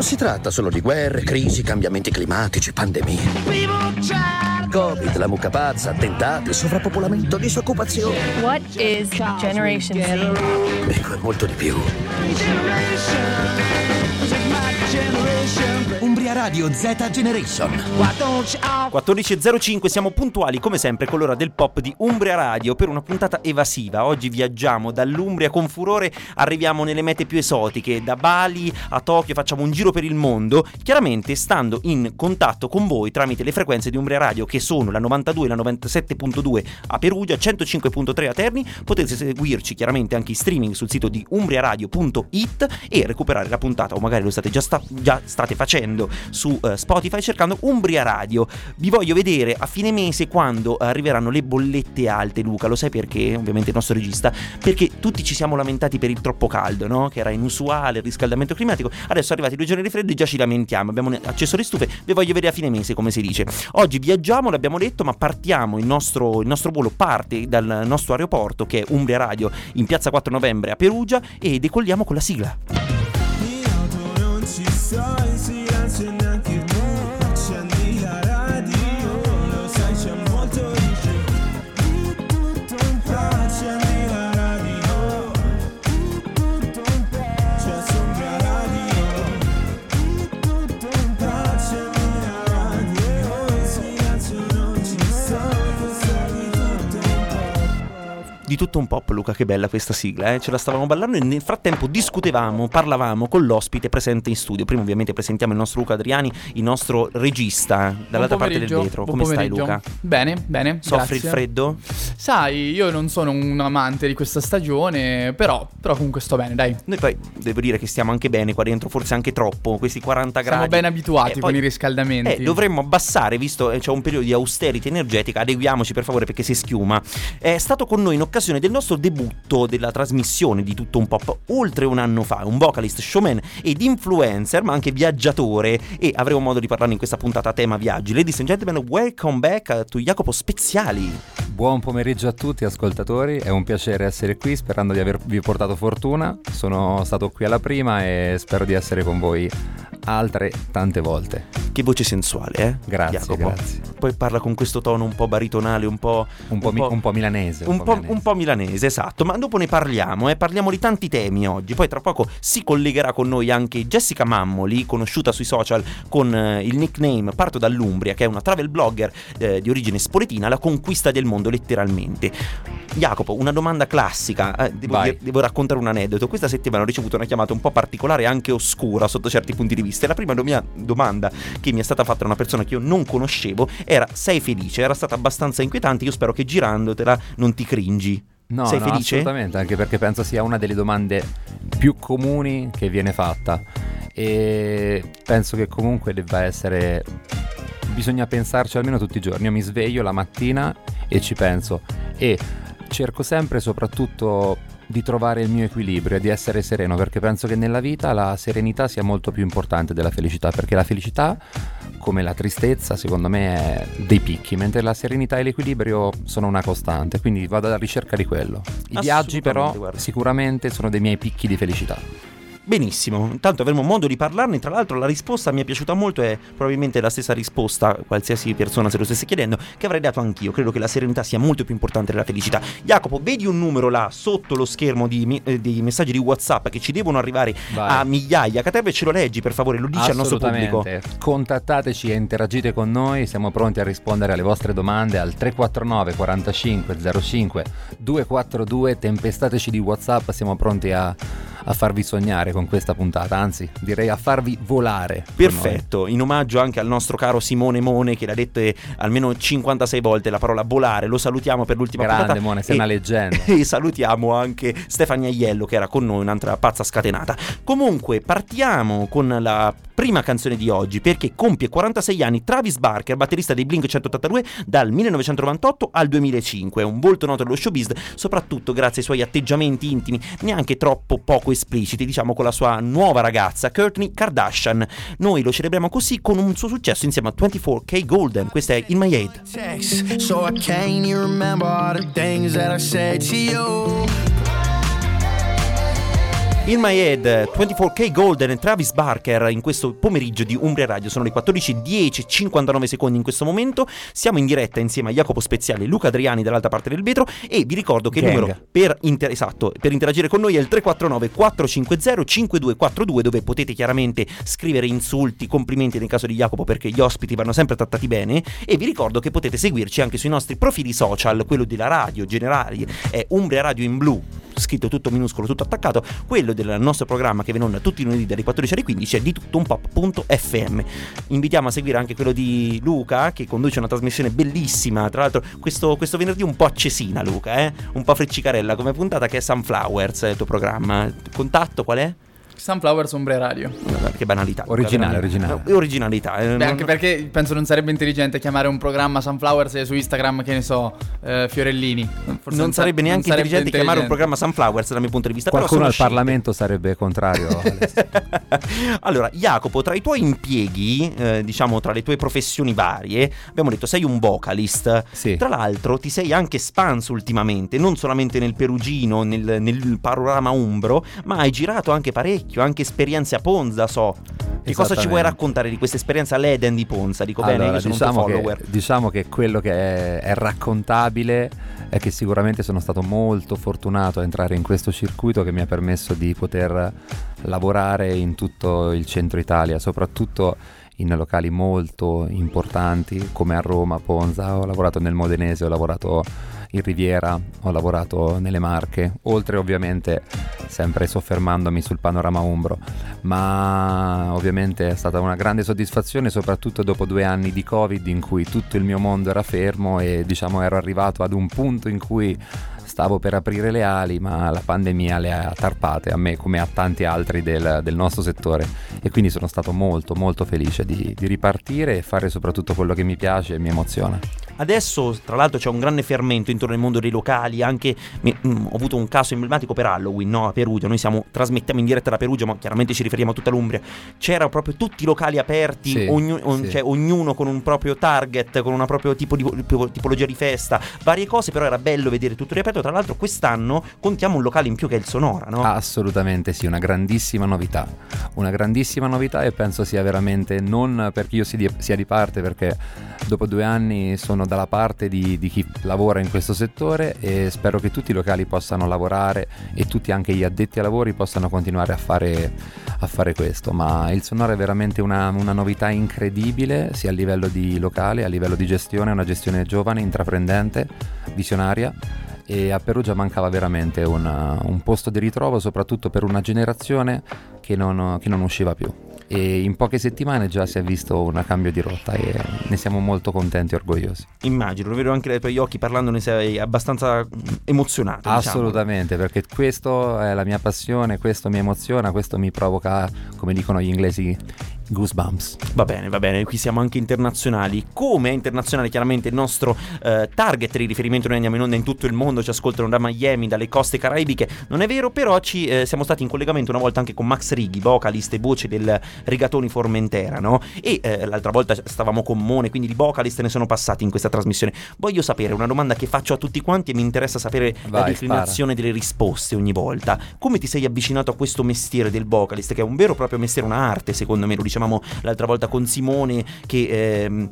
Non si tratta solo di guerre, crisi, cambiamenti climatici, pandemie. Covid, la mucca pazza, attentati, sovrappopolamento, disoccupazione. What is Generation Z? Ecco, è molto di più. Radio Z Generation. 14.05 siamo puntuali come sempre con l'ora del pop di Umbria Radio per una puntata evasiva. Oggi viaggiamo dall'Umbria con furore, arriviamo nelle mete più esotiche, da Bali a Tokyo, facciamo un giro per il mondo, chiaramente stando in contatto con voi tramite le frequenze di Umbria Radio che sono la 92 la 97.2 a Perugia, 105.3 a Terni. Potete seguirci chiaramente anche in streaming sul sito di umbriaradio.it e recuperare la puntata o magari lo state già, sta- già state facendo su uh, Spotify cercando Umbria Radio. Vi voglio vedere a fine mese quando arriveranno le bollette alte, Luca. Lo sai perché? Ovviamente il nostro regista. Perché tutti ci siamo lamentati per il troppo caldo, no? Che era inusuale, il riscaldamento climatico. Adesso arrivati due giorni di freddo e già ci lamentiamo. Abbiamo acceso le stufe. Vi voglio vedere a fine mese, come si dice. Oggi viaggiamo, l'abbiamo detto, ma partiamo. Il nostro, il nostro volo parte dal nostro aeroporto, che è Umbria Radio, in piazza 4 novembre a Perugia, e decolliamo con la sigla. In auto non ci sto in silenzio un pop, Luca, che bella questa sigla, eh? ce la stavamo ballando e nel frattempo discutevamo, parlavamo con l'ospite presente in studio. Prima ovviamente presentiamo il nostro Luca Adriani, il nostro regista dall'altra parte del vetro. Come stai pomeriggio. Luca? Bene, bene. Soffri il grazie. freddo? Sai, io non sono un amante di questa stagione, però, però comunque sto bene, dai. Noi poi devo dire che stiamo anche bene qua dentro, forse anche troppo, questi 40 gradi. Siamo ben abituati Eh, con poi- i riscaldamenti. Eh, dovremmo abbassare, visto che c'è un periodo di austerity energetica, adeguiamoci per favore perché si schiuma. È stato con noi in occasione del nostro debutto della trasmissione di Tutto un Pop oltre un anno fa, un vocalist, showman ed influencer, ma anche viaggiatore e avremo modo di parlarne in questa puntata a tema viaggi. Ladies and gentlemen, welcome back to Jacopo Speziali. Buon pomeriggio a tutti ascoltatori, è un piacere essere qui sperando di avervi portato fortuna. Sono stato qui alla prima e spero di essere con voi altre tante volte. Che voce sensuale, eh? Grazie, Jacopo. grazie. Poi parla con questo tono un po' baritonale, un po'... Un po', mi- un po' milanese. Un po', milanese. un po' milanese, esatto, ma dopo ne parliamo, eh? parliamo di tanti temi oggi, poi tra poco si collegherà con noi anche Jessica Mammoli, conosciuta sui social con eh, il nickname Parto dall'Umbria, che è una travel blogger eh, di origine spoletina, la conquista del mondo letteralmente. Jacopo, una domanda classica, eh, devo, devo raccontare un aneddoto, questa settimana ho ricevuto una chiamata un po' particolare e anche oscura sotto certi punti di vista, e la prima domia- domanda che mi è stata fatta da una persona che io non conoscevo era sei felice? Era stata abbastanza inquietante, io spero che girandotela non ti cringi. No, Sei no, felice? assolutamente, anche perché penso sia una delle domande più comuni che viene fatta e penso che comunque debba essere bisogna pensarci almeno tutti i giorni. Io mi sveglio la mattina e ci penso e cerco sempre soprattutto di trovare il mio equilibrio e di essere sereno perché penso che nella vita la serenità sia molto più importante della felicità perché la felicità come la tristezza secondo me è dei picchi mentre la serenità e l'equilibrio sono una costante quindi vado alla ricerca di quello i viaggi però guarda. sicuramente sono dei miei picchi di felicità Benissimo, intanto avremo modo di parlarne. Tra l'altro, la risposta mi è piaciuta molto. È probabilmente la stessa risposta, qualsiasi persona se lo stesse chiedendo, che avrei dato anch'io. Credo che la serenità sia molto più importante della felicità. Jacopo, vedi un numero là sotto lo schermo di, eh, dei messaggi di WhatsApp che ci devono arrivare Vai. a migliaia. Caterve ce lo leggi, per favore, lo dici al nostro pubblico. Contattateci e interagite con noi, siamo pronti a rispondere alle vostre domande al 349 45 05 242. Tempestateci di WhatsApp, siamo pronti a, a farvi sognare con questa puntata, anzi, direi a farvi volare. Perfetto, in omaggio anche al nostro caro Simone Mone che l'ha detto almeno 56 volte la parola volare, lo salutiamo per l'ultima Grande puntata. Mone, sei E- una leggenda. E salutiamo anche Stefania Iello che era con noi, un'altra pazza scatenata. Comunque partiamo con la prima canzone di oggi perché compie 46 anni Travis Barker, batterista dei Blink 182 dal 1998 al 2005. È un volto noto dello showbiz, soprattutto grazie ai suoi atteggiamenti intimi, neanche troppo poco espliciti, diciamo con la sua nuova ragazza Courtney Kardashian. Noi lo celebriamo così con un suo successo insieme a 24K Golden. Questa è In My text, so I can't remember all the things that I said to you. In My Head, 24K Golden e Travis Barker in questo pomeriggio di Umbria Radio. Sono le 14.10, 59 secondi in questo momento. Siamo in diretta insieme a Jacopo Speziale e Luca Adriani dall'altra parte del vetro. E vi ricordo che il Gang. numero per, inter- esatto, per interagire con noi è il 349 450 5242 dove potete chiaramente scrivere insulti, complimenti nel caso di Jacopo perché gli ospiti vanno sempre trattati bene. E vi ricordo che potete seguirci anche sui nostri profili social, quello della radio generale è Umbria Radio in blu scritto tutto minuscolo, tutto attaccato, quello del nostro programma che viene in onda tutti i lunedì dalle 14 alle 15 è di tutto un pop.fm. Invitiamo a seguire anche quello di Luca che conduce una trasmissione bellissima, tra l'altro questo, questo venerdì un po' accesina Luca, eh? un po' freccicarella come puntata che è Sunflowers, il tuo programma. Contatto qual è? Sunflowers Ombre Radio. Che banalità. Originale, veramente. originale. No, originalità. eh, Beh, non- anche perché penso non sarebbe intelligente chiamare un programma Sunflowers e su Instagram, che ne so, eh, Fiorellini. Forse non sa- sarebbe neanche non sarebbe intelligente chiamare un programma Sunflowers dal mio punto di vista. Qualcuno al scelte. Parlamento sarebbe contrario. Allora, Jacopo, tra i tuoi impieghi, eh, diciamo tra le tue professioni varie, abbiamo detto sei un vocalist. Sì. Tra l'altro, ti sei anche espanso ultimamente, non solamente nel Perugino, nel, nel panorama umbro, ma hai girato anche parecchio, anche esperienze a Ponza, so. Che cosa ci vuoi raccontare di questa esperienza all'Eden di Ponza? Dico bene, Allora, io sono diciamo, un tuo che, follower. diciamo che quello che è, è raccontabile è che sicuramente sono stato molto fortunato a entrare in questo circuito che mi ha permesso di poter lavorare in tutto il centro Italia, soprattutto in locali molto importanti come a Roma, Ponza, ho lavorato nel Modenese, ho lavorato in Riviera, ho lavorato nelle Marche, oltre ovviamente sempre soffermandomi sul panorama umbro, ma ovviamente è stata una grande soddisfazione soprattutto dopo due anni di Covid in cui tutto il mio mondo era fermo e diciamo ero arrivato ad un punto in cui stavo per aprire le ali ma la pandemia le ha tarpate a me come a tanti altri del, del nostro settore e quindi sono stato molto molto felice di, di ripartire e fare soprattutto quello che mi piace e mi emoziona. Adesso, tra l'altro, c'è un grande fermento intorno al mondo dei locali. Anche mi- mm, ho avuto un caso emblematico per Halloween, no? A Perugia. Noi siamo, trasmettiamo in diretta da Perugia, ma chiaramente ci riferiamo a tutta l'Umbria. C'erano proprio tutti i locali aperti, Sì, ognu- on- sì. cioè, ognuno con un proprio target, con una propria tipo di, tipo- tipologia di festa, varie cose. Però era bello vedere tutto riaperto. Tra l'altro, quest'anno contiamo un locale in più che è il Sonora, no? Assolutamente sì, una grandissima novità. Una grandissima novità e penso sia veramente non perché io sia di, sia di parte, perché dopo due anni sono dalla parte di, di chi lavora in questo settore e spero che tutti i locali possano lavorare e tutti anche gli addetti ai lavori possano continuare a fare, a fare questo. Ma il Sonora è veramente una, una novità incredibile, sia a livello di locale, a livello di gestione, una gestione giovane, intraprendente, visionaria e a Perugia mancava veramente una- un posto di ritrovo soprattutto per una generazione che non, che non usciva più e in poche settimane già si è visto un cambio di rotta e ne siamo molto contenti e orgogliosi. Immagino, lo vedo anche dai tuoi occhi parlandone, sei abbastanza mm, emozionato. diciamo. Assolutamente, perché questo è la mia passione, questo mi emoziona, questo mi provoca, come dicono gli inglesi, goosebumps. Va bene, va bene, qui siamo anche internazionali. Come è internazionale chiaramente il nostro eh, target di riferimento, noi andiamo in onda in tutto il mondo, ci ascoltano da Miami, dalle coste caraibiche. Non è vero, però ci eh, siamo stati in collegamento una volta anche con Max Righi, vocalist e voce del Rigatoni Formentera, no? E eh, l'altra volta stavamo con Mone, quindi di vocalist ne sono passati in questa trasmissione. Voglio sapere una domanda che faccio a tutti quanti e mi interessa sapere la Vai, declinazione delle risposte ogni volta. Come ti sei avvicinato a questo mestiere del vocalist, che è un vero e proprio mestiere, un'arte, secondo me, lo dicevamo l'altra volta con Simone, che ehm,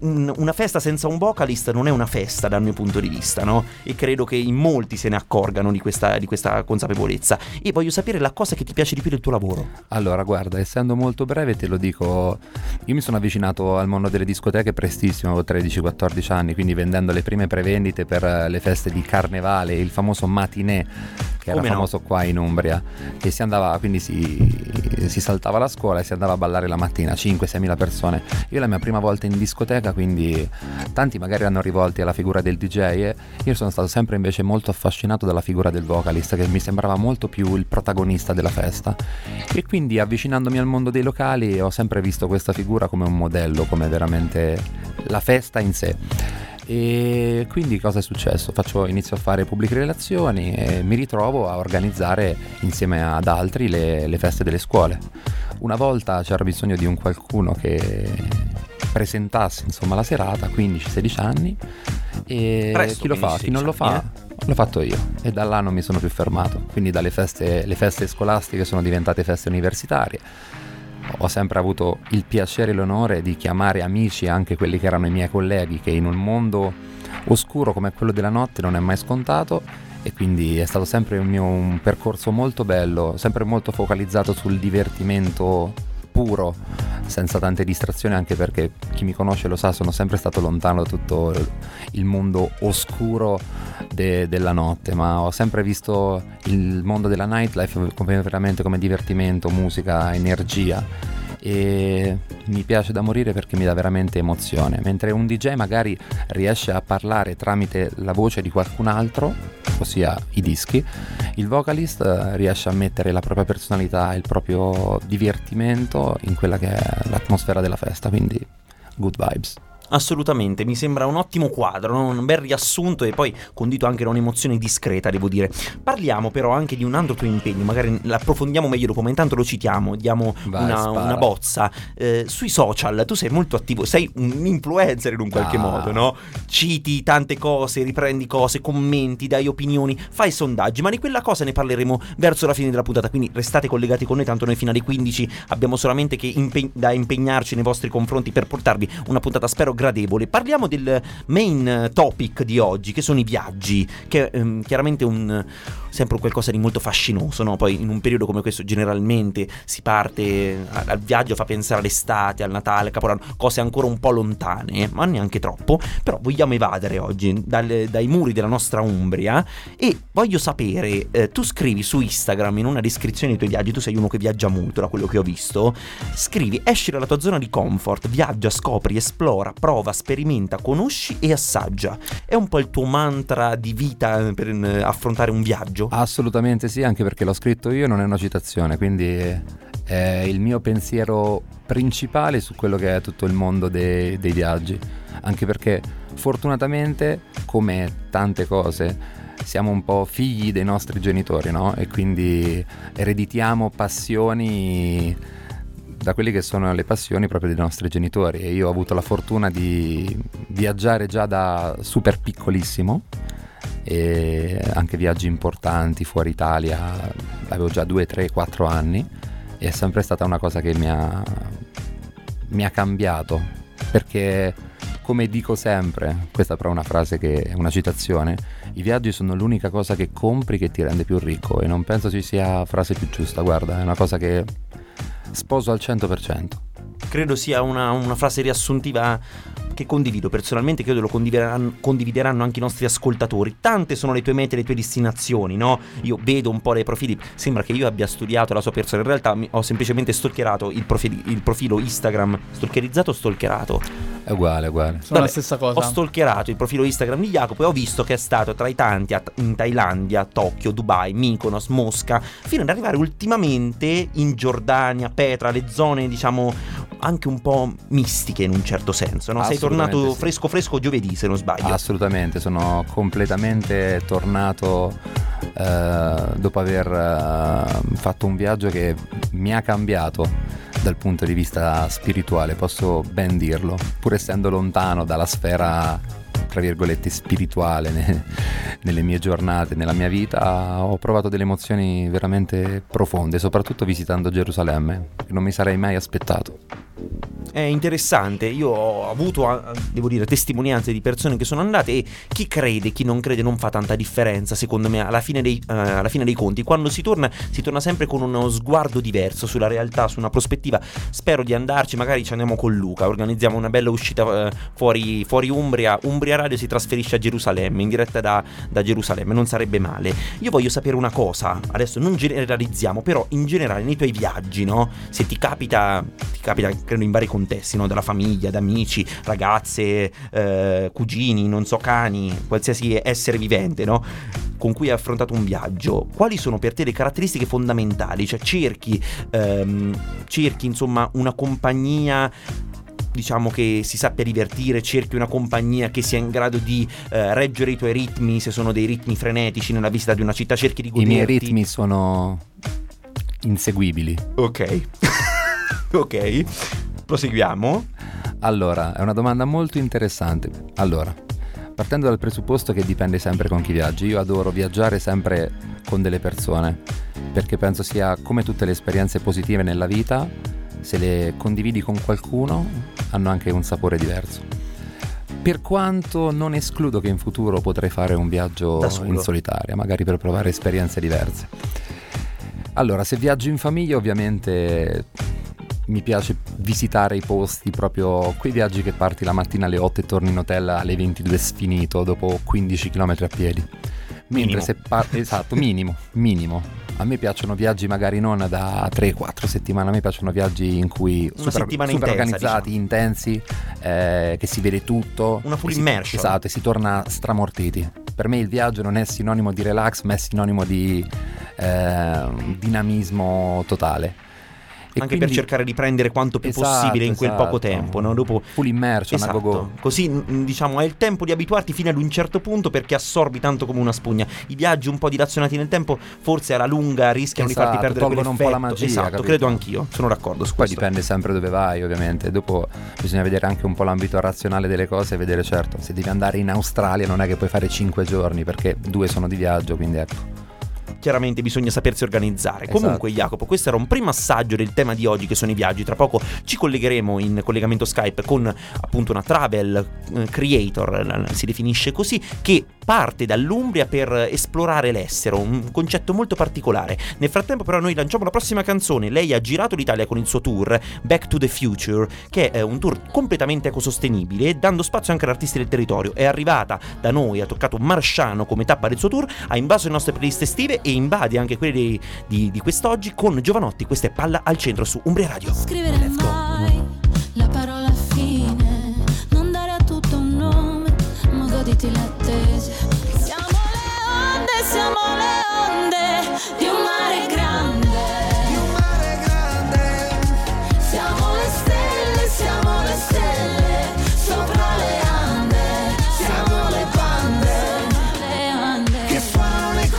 un- una festa senza un vocalist non è una festa dal mio punto di vista, no? E credo che in molti se ne accorgano di questa, di questa consapevolezza. E voglio sapere la cosa che ti piace di più del tuo lavoro. Allora, guarda, essendo molto breve te lo dico, io mi sono avvicinato al mondo delle discoteche prestissimo, avevo 13-14 anni, quindi vendendo le prime prevendite per le feste di carnevale, il famoso matinè che era Come no? famoso qua in Umbria, e si andava, quindi si, si saltava la scuola e si andava a ballare la mattina, 5-6 mila persone. Io la mia prima volta in discoteca, quindi tanti magari erano rivolti alla figura del DJ e io sono stato sempre invece molto affascinato dalla figura del vocalist che mi sembrava molto più il protagonista della festa e quindi avvicinandomi al mondo dei locali ho sempre visto questa figura come un modello, come veramente la festa in sé. E quindi cosa è successo? Faccio, inizio a fare pubbliche relazioni e mi ritrovo a organizzare insieme ad altri le, le feste delle scuole. Una volta c'era bisogno di un qualcuno che presentasse insomma la serata, 15-16 anni, e Presto, chi lo fa? Chi non lo 15-16 anni, fa? L'ho fatto io e da là non mi sono più fermato. Quindi dalle feste, le feste scolastiche sono diventate feste universitarie. Ho sempre avuto il piacere e l'onore di chiamare amici anche quelli che erano i miei colleghi, che in un mondo oscuro come quello della notte non è mai scontato e quindi è stato sempre un mio un percorso molto bello, sempre molto focalizzato sul divertimento puro, senza tante distrazioni, anche perché chi mi conosce lo sa, sono sempre stato lontano da tutto il mondo oscuro de- della notte, ma ho sempre visto il mondo della nightlife come veramente come divertimento, musica, energia e mi piace da morire perché mi dà veramente emozione, mentre un DJ magari riesce a parlare tramite la voce di qualcun altro, ossia i dischi, il vocalist eh, riesce a mettere la propria personalità, il proprio divertimento in quella che è l'atmosfera della festa, quindi good vibes. Assolutamente, mi sembra un ottimo quadro, un bel riassunto e poi condito anche da un'emozione discreta, devo dire. Parliamo però anche di un altro tuo impegno, magari l'approfondiamo meglio dopo, ma intanto lo citiamo, diamo Vai, una, una bozza. Eh, sui social tu sei molto attivo, sei un influencer in un qualche Ah. modo, no? Citi tante cose, riprendi cose, commenti, dai opinioni, fai sondaggi, ma di quella cosa ne parleremo verso la fine della puntata, quindi restate collegati con noi, tanto noi fino alle 15 abbiamo solamente che impe- da impegnarci nei vostri confronti per portarvi una puntata spero gradevole. Parliamo del main topic di oggi, che sono i viaggi, che ehm, chiaramente è un sempre qualcosa di molto fascinoso, no? Poi in un periodo come questo generalmente si parte al viaggio fa pensare all'estate, al Natale, al Capodanno, cose ancora un po' lontane, eh, ma neanche troppo, però vogliamo evadere oggi dalle- dai muri della nostra Umbria e voglio sapere, eh, tu scrivi su Instagram in una descrizione dei tuoi viaggi, tu sei uno che viaggia molto da quello che ho visto, scrivi esci dalla tua zona di comfort, viaggia, scopri, esplora, prova, sperimenta, conosci e assaggia. È un po' il tuo mantra di vita eh, per eh, affrontare un viaggio? Assolutamente sì, anche perché l'ho scritto io, non è una citazione, quindi è il mio pensiero principale su quello che è tutto il mondo dei, dei viaggi. Anche perché fortunatamente, come tante cose, siamo un po' figli dei nostri genitori, no? E quindi ereditiamo passioni da quelle che sono le passioni proprio dei nostri genitori e io ho avuto la fortuna di viaggiare già da super piccolissimo e anche viaggi importanti fuori Italia, avevo già 2, 3, 4 anni e è sempre stata una cosa che mi ha, mi ha cambiato perché come dico sempre, questa però è una frase che è una citazione, i viaggi sono l'unica cosa che compri che ti rende più ricco e non penso ci sia frase più giusta, guarda, è una cosa che sposo al 100%. Credo sia una, una frase riassuntiva che condivido personalmente, credo lo condivideranno, condivideranno anche i nostri ascoltatori. Tante sono le tue mete, le tue destinazioni, no? Io vedo un po' dei profili, sembra che io abbia studiato la sua persona, in realtà ho semplicemente stalkerato il, profili- il profilo Instagram, stalkerizzato o stalkerato? È uguale, è uguale. Sono la Vabbè, stessa cosa. Ho stalkerato il profilo Instagram di Jacopo e ho visto che è stato tra i tanti a- in Thailandia, Tokyo, Dubai, Mykonos, Mosca, fino ad arrivare ultimamente in Giordania, Petra, le zone diciamo anche un po' mistiche in un certo senso, no? Sei tornato sì. fresco fresco giovedì se non sbaglio. Assolutamente, sono completamente tornato eh, dopo aver eh, fatto un viaggio che mi ha cambiato dal punto di vista spirituale, posso ben dirlo, pur essendo lontano dalla sfera tra virgolette spirituale ne- nelle mie giornate, nella mia vita, ho provato delle emozioni veramente profonde, soprattutto visitando Gerusalemme, che non mi sarei mai aspettato. È interessante, io ho avuto, devo dire, testimonianze di persone che sono andate e chi crede, chi non crede non fa tanta differenza, secondo me, alla fine dei, eh, alla fine dei conti. Quando si torna, si torna sempre con uno sguardo diverso sulla realtà, su una prospettiva. Spero di andarci, magari ci andiamo con Luca, organizziamo una bella uscita eh, fuori, fuori Umbria. Umbria Radio si trasferisce a Gerusalemme, in diretta da, da Gerusalemme, non sarebbe male. Io voglio sapere una cosa, adesso non generalizziamo, però in generale nei tuoi viaggi, no? Se ti capita, ti capita credo in vari contesti, no? Dalla famiglia, da amici, ragazze, eh, cugini, non so, cani, qualsiasi essere vivente, no? Con cui hai affrontato un viaggio, quali sono per te le caratteristiche fondamentali? Cioè cerchi, ehm, cerchi insomma una compagnia diciamo che si sappia divertire, cerchi una compagnia che sia in grado di eh, reggere i tuoi ritmi, se sono dei ritmi frenetici nella visita di una città, cerchi di I goderti. miei ritmi sono inseguibili. Ok. ok. Proseguiamo. Allora, è una domanda molto interessante. Allora, partendo dal presupposto che dipende sempre con chi viaggi, io adoro viaggiare sempre con delle persone, perché penso sia come tutte le esperienze positive nella vita, se le condividi con qualcuno hanno anche un sapore diverso. Per quanto non escludo che in futuro potrei fare un viaggio in solitaria, magari per provare esperienze diverse. Allora, se viaggio in famiglia ovviamente mi piace visitare i posti, proprio quei viaggi che parti la mattina alle 8 e torni in hotel alle 22 sfinito dopo 15 km a piedi. Mentre Minimo. se parti, esatto, minimo, minimo. A me piacciono viaggi magari non da 3-4 settimane, a me piacciono viaggi in cui Una super, super intensa, organizzati, intensi, eh, che si vede tutto. Una full e si- immersion. Esatto, e si torna stramortiti. Per me il viaggio non è sinonimo di relax, ma è sinonimo di eh, dinamismo totale. Anche per quindi- cercare di prendere quanto più Esatto, possibile in quel poco esatto. tempo, no? Dopo Full immersion, Esatto. go-go. Così diciamo hai il tempo di abituarti fino ad un certo punto perché assorbi tanto come una spugna. I viaggi un po' dilazionati nel tempo forse alla lunga rischiano di farti Esatto, perdere tolgono un po' quell'effetto. la magia, Esatto, capito? credo anch'io, sono d'accordo su Poi questo. dipende sempre dove vai, ovviamente. Dopo bisogna vedere anche un po' l'ambito razionale delle cose e vedere, certo, se devi andare in Australia non è che puoi fare 5 giorni perché due sono di viaggio, quindi ecco. Chiaramente bisogna sapersi organizzare. Esatto. Comunque, Jacopo, questo era un primo assaggio del tema di oggi che sono i viaggi. Tra poco ci collegheremo in collegamento Skype con appunto una travel eh, creator, si definisce così, che parte dall'Umbria per esplorare l'estero, un concetto molto particolare. Nel frattempo, però, noi lanciamo la prossima canzone. Lei ha girato l'Italia con il suo tour Back to the Future, che è un tour completamente ecosostenibile, dando spazio anche ad artisti del territorio. È arrivata da noi, ha toccato Marsciano come tappa del suo tour, ha invaso le nostre playlist estive e invade anche quelle di, di- di quest'oggi con Giovanotti. Questa è Palla al centro su Umbria Radio. Scrivere mai la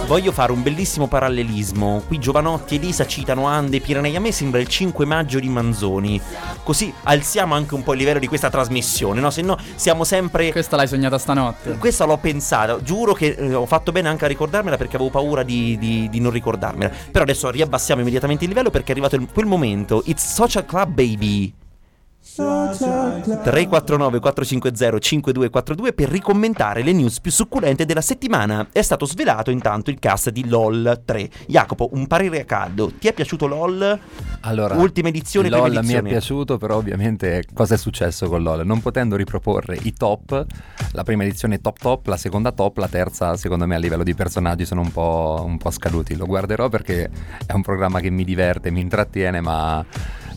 Voglio fare un bellissimo parallelismo. Qui Giovanotti e Elisa citano Ande e Pirenei. A me sembra il 5 maggio di Manzoni. Così alziamo anche un po' il livello di questa trasmissione, no? Se no siamo sempre. Questa l'hai sognata stanotte. Questa l'ho pensata, giuro che eh, ho fatto bene anche a ricordarmela perché avevo paura di, di- di non ricordarmela. Però adesso riabbassiamo immediatamente il livello perché è arrivato il- quel momento. It's Social Club Baby. 349 450 5242 per ricommentare le news più succulente della settimana. È stato svelato intanto il cast di LOL 3. Jacopo, un parere a caldo. Ti è piaciuto LOL? Allora, Ultima edizione, LOL mi è piaciuto, però ovviamente cosa è successo con LOL? Non potendo riproporre i top, la prima edizione top top, la seconda top, la terza secondo me a livello di personaggi sono un po', un po' scaduti. Lo guarderò perché è un programma che mi diverte, mi intrattiene, ma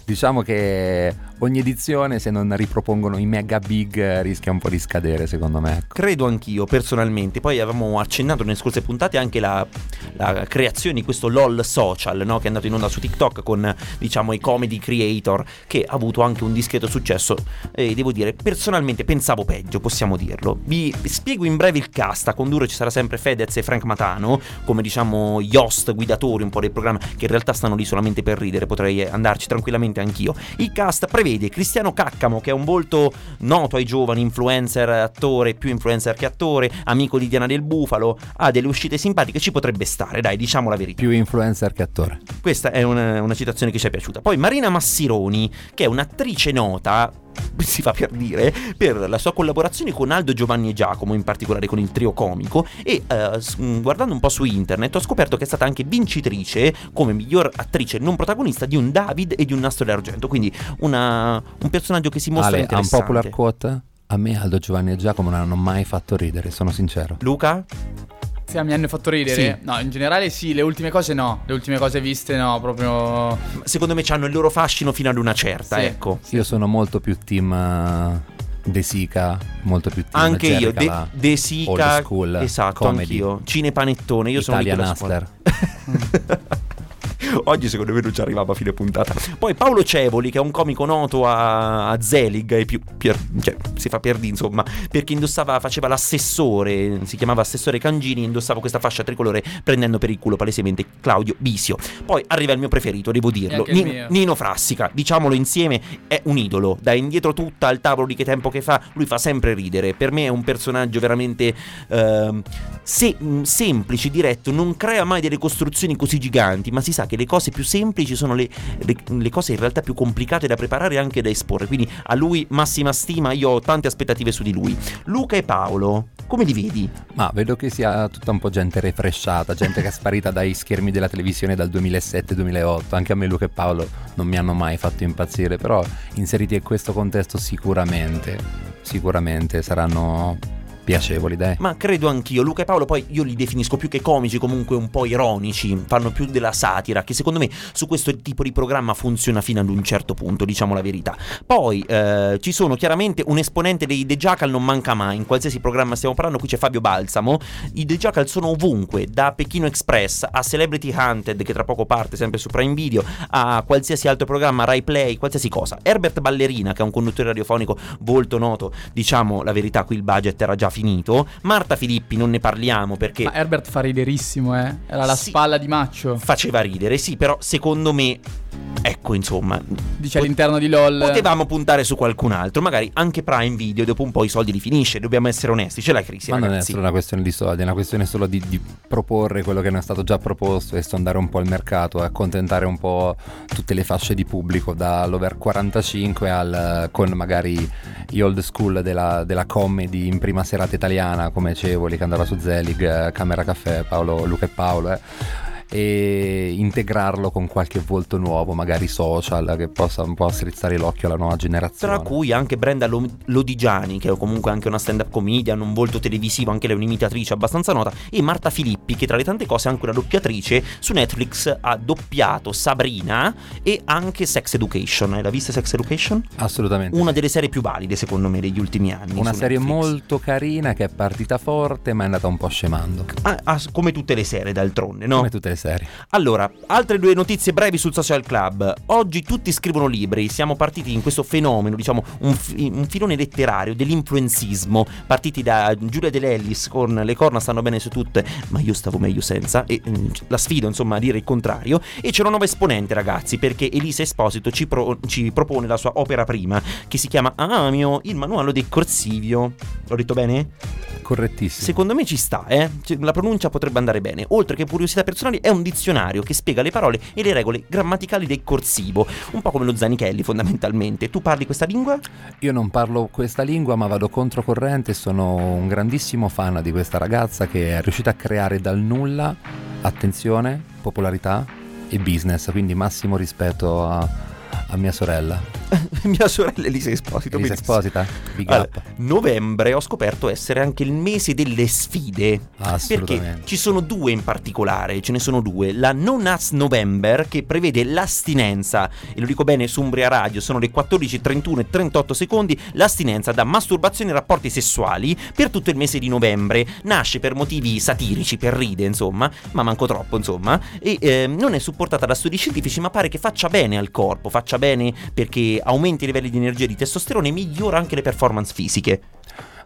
diciamo che ogni edizione se non ripropongono i mega big eh, rischia un po' di scadere secondo me. ecco. Credo anch'io, personalmente. Poi avevamo accennato nelle scorse puntate anche la, la creazione di questo LOL social, no? Che è andato in onda su TikTok con, diciamo, i comedy creator, che ha avuto anche un discreto successo. E devo dire, personalmente pensavo peggio, possiamo dirlo. Vi spiego in breve il cast. A condurre ci sarà sempre Fedez e Frank Matano, come diciamo gli host guidatori un po' del programma, che in realtà stanno lì solamente per ridere. Potrei andarci tranquillamente anch'io. Il cast prevede Cristiano Caccamo, che è un volto noto ai giovani, influencer, attore, più influencer che attore, amico di Diana del Bufalo, ha delle uscite simpatiche, ci potrebbe stare, dai, diciamo la verità. Più influencer che attore. Questa è una, una citazione che ci è piaciuta. Poi Marina Massironi, che è un'attrice nota, si fa per dire, per la sua collaborazione con Aldo, Giovanni e Giacomo, in particolare con il trio comico. E mh, guardando un po' su internet ho scoperto che è stata anche vincitrice come miglior attrice non protagonista di un David e di un Nastro d'Argento. Quindi una- un personaggio che si mostra Ale, interessante. unpopular quote? A me Aldo, Giovanni e Giacomo non hanno mai fatto ridere, sono sincero. Luca? Sì, mi hanno fatto ridere. No, in generale sì, le ultime cose no. Le ultime cose viste no, proprio... Secondo me hanno il loro fascino fino ad una certa, Sì. ecco. Io sono molto più team eh, De Sica, molto più team Anche io, De, De Sica, old school, esatto, comedy, anch'io. Cinepanettone, io sono di Italian quella scuola. Hustler. Oggi secondo me non ci arrivava a fine puntata. Poi Paolo Cevoli, che è un comico noto a, a Zelig, e più, pier- cioè, si fa per di insomma, perché indossava, faceva l'assessore, si chiamava assessore Cangini, indossava questa fascia tricolore prendendo per il culo palesemente Claudio Bisio. Poi arriva il mio preferito, devo dirlo, anche il Ni- mio. Nino Frassica, diciamolo insieme, è un idolo, da indietro tutta al tavolo di che tempo che fa, lui fa sempre ridere, per me è un personaggio veramente ehm, se- semplice, diretto, non crea mai delle costruzioni così giganti, ma si sa che le cose più semplici sono le, le- le cose in realtà più complicate da preparare e anche da esporre, quindi a lui massima stima, io ho tante aspettative su di lui. Luca e Paolo, come li vedi? Ma vedo che sia tutta un po' gente refresciata, gente che è sparita dai schermi della televisione dal 2007-2008. Anche a me Luca e Paolo non mi hanno mai fatto impazzire, però inseriti in questo contesto sicuramente, sicuramente saranno piacevoli, dai. Ma credo anch'io, Luca e Paolo poi io li definisco più che comici, comunque un po' ironici, fanno più della satira, che secondo me su questo tipo di programma funziona fino ad un certo punto, diciamo la verità. Poi eh, ci sono chiaramente un esponente dei The Jackal non manca mai, in qualsiasi programma stiamo parlando, qui c'è Fabio Balsamo, i The Jackal sono ovunque, da Pechino Express a Celebrity Hunted, che tra poco parte sempre su Prime Video, a qualsiasi altro programma, Rai Play, qualsiasi cosa. Herbert Ballerina, che è un conduttore radiofonico molto noto, diciamo la verità, qui il budget era già finito. Marta Filippi, non ne parliamo perché Ma Herbert fa riderissimo, eh. Era la Sì. spalla di Maccio. faceva ridere, sì, però secondo me, ecco insomma, Dice all'interno di LOL. potevamo puntare su qualcun altro, magari anche Prime Video, dopo un po' i soldi li finisce, dobbiamo essere onesti, c'è la crisi, Ma non è ragazzi. solo una questione di soldi, è una questione solo di, di proporre quello che non è stato già proposto e sondare un po' il mercato, accontentare un po' tutte le fasce di pubblico, dall'over 45 al con magari gli old school della, della comedy in prima serata italiana come Cevoli che andava su Zelig, eh, Camera Caffè, Paolo, Luca e Paolo. eh, E integrarlo con qualche volto nuovo, magari social, che possa un po' strizzare l'occhio alla nuova generazione. Tra cui anche Brenda Lo- Lodigiani, che è comunque anche una stand-up comedian, un volto televisivo, anche lei è un'imitatrice abbastanza nota, e Marta Filippi, che tra le tante cose è anche una doppiatrice, su Netflix ha doppiato Sabrina e anche Sex Education. Hai la vista Sex Education? Assolutamente. Una delle serie più valide, secondo me, degli ultimi anni. Una serie Netflix. molto carina che è partita forte ma è andata un po' scemando. Ah, ah, come tutte le serie, d'altronde, no? Come tutte le serie. Allora, altre due notizie brevi sul social club. Oggi tutti scrivono libri, siamo partiti in questo fenomeno, diciamo, un, un filone letterario dell'influenzismo, partiti da Giulia De Lellis con Le corna stanno bene su tutte, ma io stavo meglio senza, e mm, la sfido insomma a dire il contrario, e c'è una nuova esponente ragazzi, perché Elisa Esposito ci, pro- ci propone la sua opera prima, che si chiama Amio, il manuale del corsivio. L'ho detto bene? Correttissimo. Secondo me ci sta, eh? Cioè, La pronuncia potrebbe andare bene. Oltre che curiosità personali, è un dizionario che spiega le parole e le regole grammaticali del corsivo. Un po' come lo Zanichelli, fondamentalmente. Tu parli questa lingua? Io non parlo questa lingua ma vado controcorrente, sono un grandissimo fan di questa ragazza che è riuscita a creare dal nulla, attenzione, popolarità e business, quindi massimo rispetto a, a mia sorella. Mia sorella Elisa Esposito. Elisa. Esposita, big Allora, novembre ho scoperto essere anche il mese delle sfide. Perché ci sono due in particolare, ce ne sono due. La No Nuts November che prevede l'astinenza, e lo dico bene su Umbria Radio, sono le 14, 31 e 38 secondi, l'astinenza da masturbazione e rapporti sessuali per tutto il mese di novembre. Nasce per motivi satirici, per ride insomma, ma manco troppo insomma, e eh, non è supportata da studi scientifici ma pare che faccia bene al corpo, faccia bene perché aumenta i livelli di energia e di testosterone e migliora anche le performance fisiche.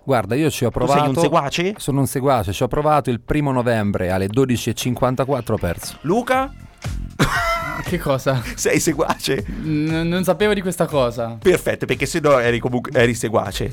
Guarda, io ci ho Tu provato. sei un seguace? Sono un seguace, ci ho provato il primo novembre alle 12.54 ho perso. Luca? Che cosa? Sei seguace? N- non sapevo di questa cosa. Perfetto, perché se no eri comunque eri seguace.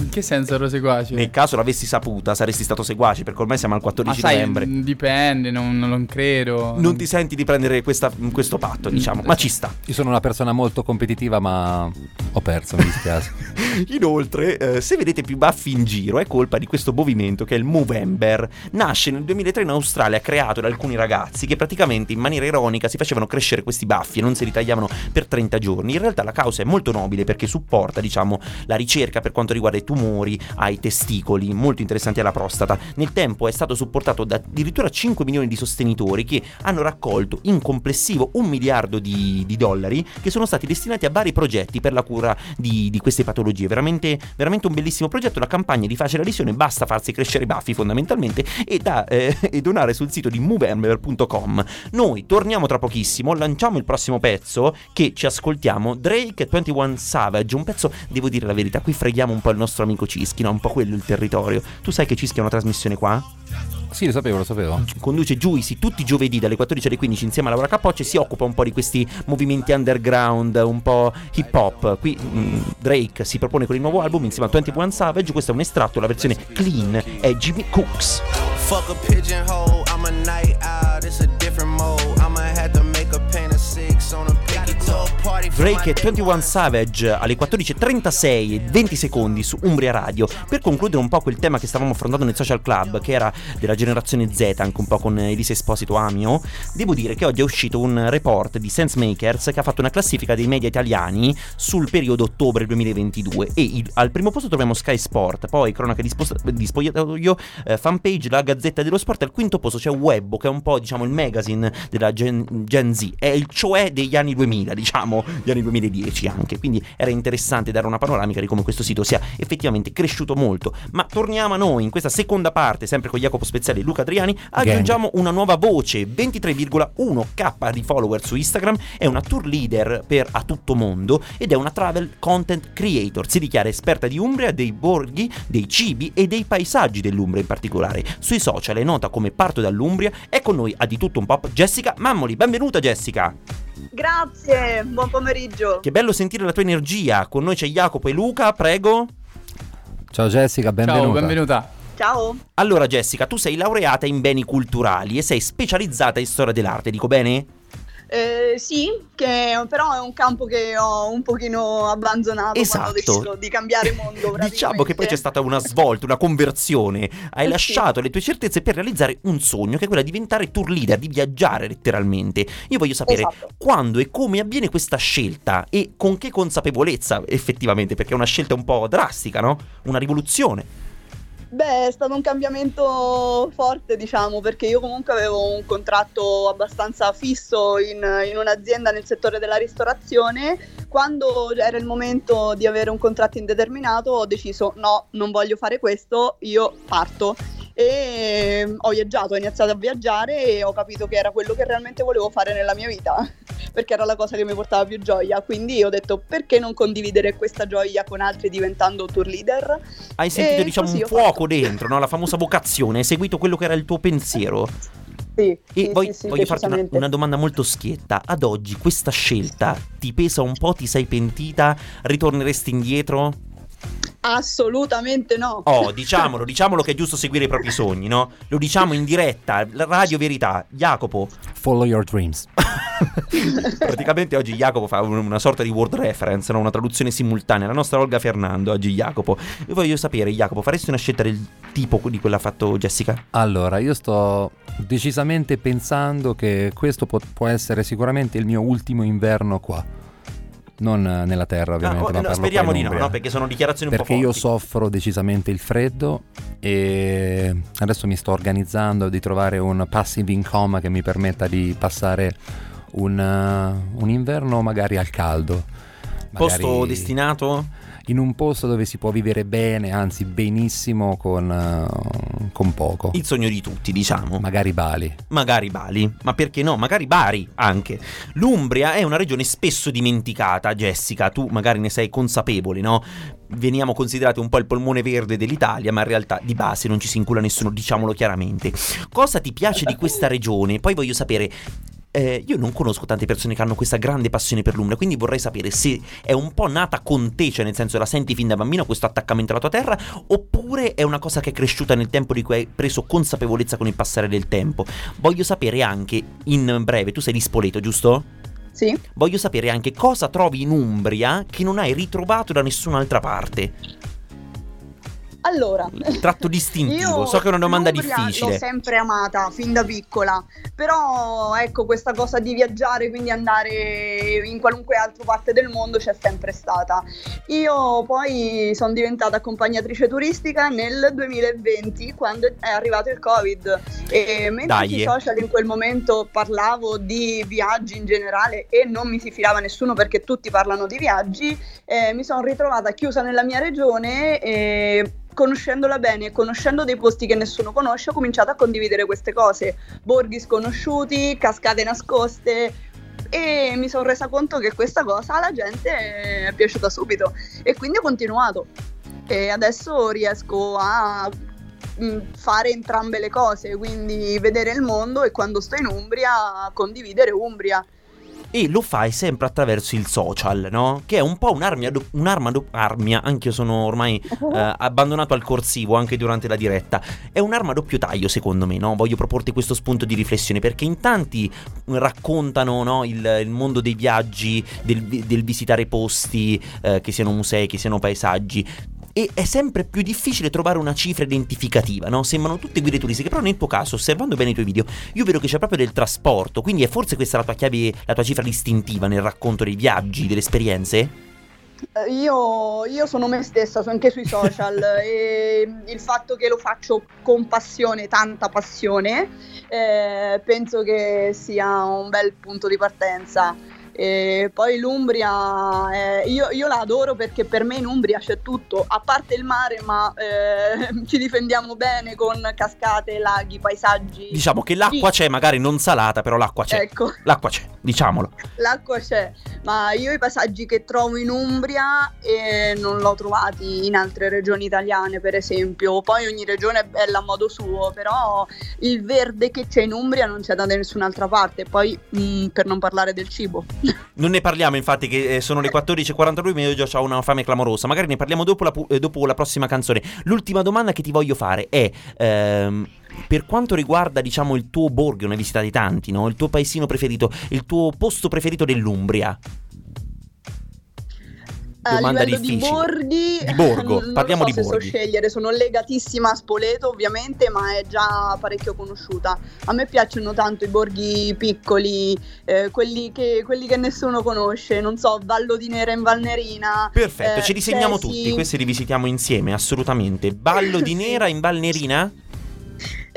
In che senso ero seguace? Nel caso l'avessi saputa, saresti stato seguace, perché ormai siamo al Ma 14 sai, novembre. mh, dipende, non, non credo. Non ti senti di prendere questa- questo patto, diciamo, ma ci sta. Io sono una persona molto competitiva, ma ho perso, mi dispiace. Inoltre, eh, se vedete più baffi in giro, è colpa di questo movimento che è il Movember. Nasce nel 2003 in Australia, creato da alcuni ragazzi che praticamente in maniera ironica si facevano crescere questi baffi e non si ritagliavano per 30 giorni. In realtà la causa è molto nobile perché supporta, diciamo, la ricerca per quanto riguarda i tumori ai testicoli, molto interessanti alla prostata. Nel tempo è stato supportato da addirittura 5 milioni di sostenitori che hanno raccolto in complessivo un miliardo di, di dollari che sono stati destinati a vari progetti per la cura di, di queste patologie. Veramente, veramente un bellissimo progetto. La campagna di facile adesione, basta farsi crescere i baffi fondamentalmente e, da, eh, e donare sul sito di movember.com. Noi torniamo tra pochissimo, lanciamo il prossimo pezzo che ci ascoltiamo, Drake 21 Savage, un pezzo, devo dire la verità, qui freghiamo un po' il nostro amico Cischi, no? un po' quello il territorio. Tu sai che Cischi ha una trasmissione qua? Sì, lo sapevo, lo sapevo. conduce Juicy tutti i giovedì dalle 14 alle 15 insieme a Laura Capocci e si occupa un po' di questi movimenti underground, un po' hip hop. Qui mm, Drake si propone con il nuovo album insieme a 21 Savage, questo è un estratto, la versione clean è Jimmy Cooks. Fuck a pigeonhole, I'm a night Drake e 21 Savage alle 14.36 e 20 secondi su Umbria Radio. Per concludere un po' quel tema che stavamo affrontando nel social club che era della generazione Z anche un po' con Elise Esposito Amio devo dire che oggi è uscito un report di Sensemakers che ha fatto una classifica dei media italiani sul periodo ottobre 2022 e il- al primo posto troviamo Sky Sport poi cronaca di, sposta- di spogliatoio eh, fanpage la Gazzetta dello Sport al quinto posto c'è Webbo che è un po' diciamo il magazine della Gen, Gen Z è il cioè degli anni 2000 diciamo gli anni 2010 anche quindi era interessante dare una panoramica di come questo sito sia effettivamente cresciuto molto. Ma torniamo a noi in questa seconda parte sempre con Jacopo Speziali e Luca Adriani aggiungiamo una nuova voce 23,1k di follower su Instagram è una tour leader per a tutto mondo ed è una travel content creator. Si dichiara esperta di Umbria dei borghi dei cibi e dei paesaggi dell'Umbria in particolare. Sui social è nota come Parto dall'Umbria è con noi a di tutto un pop Jessica Mammoli. Benvenuta Jessica Grazie, buon pomeriggio. che bello sentire la tua energia. Con noi c'è Jacopo e Luca, prego. Ciao Jessica, benvenuta. Ciao, benvenuta. Ciao. Allora, Jessica, tu sei laureata in beni culturali e sei specializzata in storia dell'arte, dico bene? Eh, sì, che però è un campo che ho un pochino abbandonato Esatto. quando ho deciso di cambiare mondo. Diciamo che poi c'è stata una svolta, una conversione. Hai Eh sì. lasciato le tue certezze per realizzare un sogno che è quello di diventare tour leader, di viaggiare letteralmente. Io voglio sapere Esatto. quando e come avviene questa scelta e con che consapevolezza effettivamente, perché è una scelta un po' drastica, no? Una rivoluzione. Beh, è stato un cambiamento forte, diciamo, perché io comunque avevo un contratto abbastanza fisso in, in un'azienda nel settore della ristorazione. Quando era il momento di avere un contratto indeterminato, ho deciso no, non voglio fare questo, io parto. E mm, ho viaggiato, ho iniziato a viaggiare e ho capito che era quello che realmente volevo fare nella mia vita, perché era la cosa che mi portava più gioia. Quindi ho detto perché non condividere questa gioia con altri diventando tour leader? Hai sentito, E diciamo, un fuoco dentro, no? La famosa vocazione, hai seguito quello che era il tuo pensiero. Sì, E sì, poi sì, voglio farti una, una domanda molto schietta. Ad oggi questa scelta ti pesa un po'? Ti sei pentita? Ritorneresti indietro? Assolutamente no. Oh, diciamolo, diciamolo che è giusto seguire i propri sogni, no? Lo diciamo in diretta, radio verità. Jacopo, Follow your dreams. praticamente oggi Jacopo fa un- una sorta di word reference, no? una traduzione simultanea. La nostra Olga Fernando, oggi Jacopo. Io voglio sapere, Jacopo, faresti una scelta del tipo di quella fatto Jessica? Allora, io sto decisamente pensando che questo può essere sicuramente il mio ultimo inverno qua. Non eh, nella terra, ovviamente, Ah, oh, ma no, speriamo di no, no, perché sono dichiarazioni un Perché po' io forti. soffro decisamente il freddo e adesso mi sto organizzando di trovare un passive income che mi permetta di passare un, uh, un inverno magari al caldo. Posto Magari destinato? In un posto dove si può vivere bene, anzi benissimo con, uh, con poco. Il sogno di tutti, diciamo. Magari Bali. Magari Bali, ma perché no? Magari Bari anche. L'Umbria è una regione spesso dimenticata, Jessica, tu magari ne sei consapevole, no? Veniamo considerati un po' il polmone verde dell'Italia, ma in realtà di base non ci si incula nessuno, diciamolo chiaramente. Cosa ti piace di questa regione? Poi voglio sapere. Eh, io non conosco tante persone che hanno questa grande passione per l'Umbria, quindi vorrei sapere se è un po' nata con te, cioè nel senso la senti fin da bambino questo attaccamento alla tua terra, oppure è una cosa che è cresciuta nel tempo di cui hai preso consapevolezza con il passare del tempo. Voglio sapere anche, in breve, tu sei di Spoleto, giusto? Sì. Voglio sapere anche cosa trovi in Umbria che non hai ritrovato da nessun'altra parte. Allora, Il tratto distintivo. so che è una domanda l'Umbria difficile. L'ho sempre amata fin da piccola, però ecco questa cosa di viaggiare, quindi andare in qualunque altra parte del mondo c'è sempre stata. Io poi sono diventata accompagnatrice turistica nel 2020 quando è arrivato il Covid e mentre Dai. sui social in quel momento parlavo di viaggi in generale e non mi si filava nessuno perché tutti parlano di viaggi, eh, mi sono ritrovata chiusa nella mia regione e conoscendola bene e conoscendo dei posti che nessuno conosce ho cominciato a condividere queste cose, borghi sconosciuti, cascate nascoste. E mi sono resa conto che questa cosa alla gente è piaciuta subito. E quindi ho continuato. E adesso riesco a mm, fare entrambe le cose, quindi vedere il mondo e quando sto in Umbria condividere Umbria. E lo fai sempre attraverso il social, no? Che è un po' un'armia, do- un'arma do- armia, anche io sono ormai eh, abbandonato al corsivo anche durante la diretta. È un'arma a doppio taglio, secondo me, no? Voglio proporti questo spunto di riflessione perché in tanti raccontano no, il, il mondo dei viaggi, del, del visitare posti, eh, che siano musei, che siano paesaggi. E è sempre più difficile trovare una cifra identificativa, no? Sembrano tutte guide turistiche, però nel tuo caso, osservando bene i tuoi video, io vedo che c'è proprio del trasporto, quindi è forse questa la tua chiave, la tua cifra distintiva nel racconto dei viaggi, delle esperienze? Eh, Io, io sono me stessa, sono anche sui social e il fatto che lo faccio con passione, tanta passione, eh, penso che sia un bel punto di partenza. E poi l'Umbria, eh, io, io la adoro perché per me in Umbria c'è tutto, a parte il mare, ma eh, ci difendiamo bene con cascate, laghi, paesaggi. Diciamo che l'acqua Sì, c'è, magari non salata, però l'acqua c'è. Ecco. L'acqua c'è, diciamolo. L'acqua c'è, ma io i passaggi che trovo in Umbria eh, non l'ho trovati in altre regioni italiane, per esempio. Poi ogni regione è bella a modo suo, però il verde che c'è in Umbria non c'è da nessun'altra parte. Poi, mm, per non parlare del cibo. Non ne parliamo, infatti, che eh, sono le 14.42, ma io già ho una fame clamorosa. Magari ne parliamo dopo la, pu- eh, dopo la prossima canzone. L'ultima domanda che ti voglio fare è. ehm, per quanto riguarda, diciamo, il tuo borgo, ne hai visitati tanti, no? Il tuo paesino preferito, il tuo posto preferito dell'Umbria. Domanda a livello difficile. di borghi, Di borgo, non parliamo di so se borghi. so scegliere, sono legatissima a Spoleto ovviamente, ma è già parecchio conosciuta. A me piacciono tanto i borghi piccoli, eh, quelli, che, quelli che nessuno conosce, non so, Vallo di Nera in Valnerina. Perfetto, eh, ci disegniamo Cesi. tutti, questi li visitiamo insieme, assolutamente. Ballo di. Nera in Valnerina?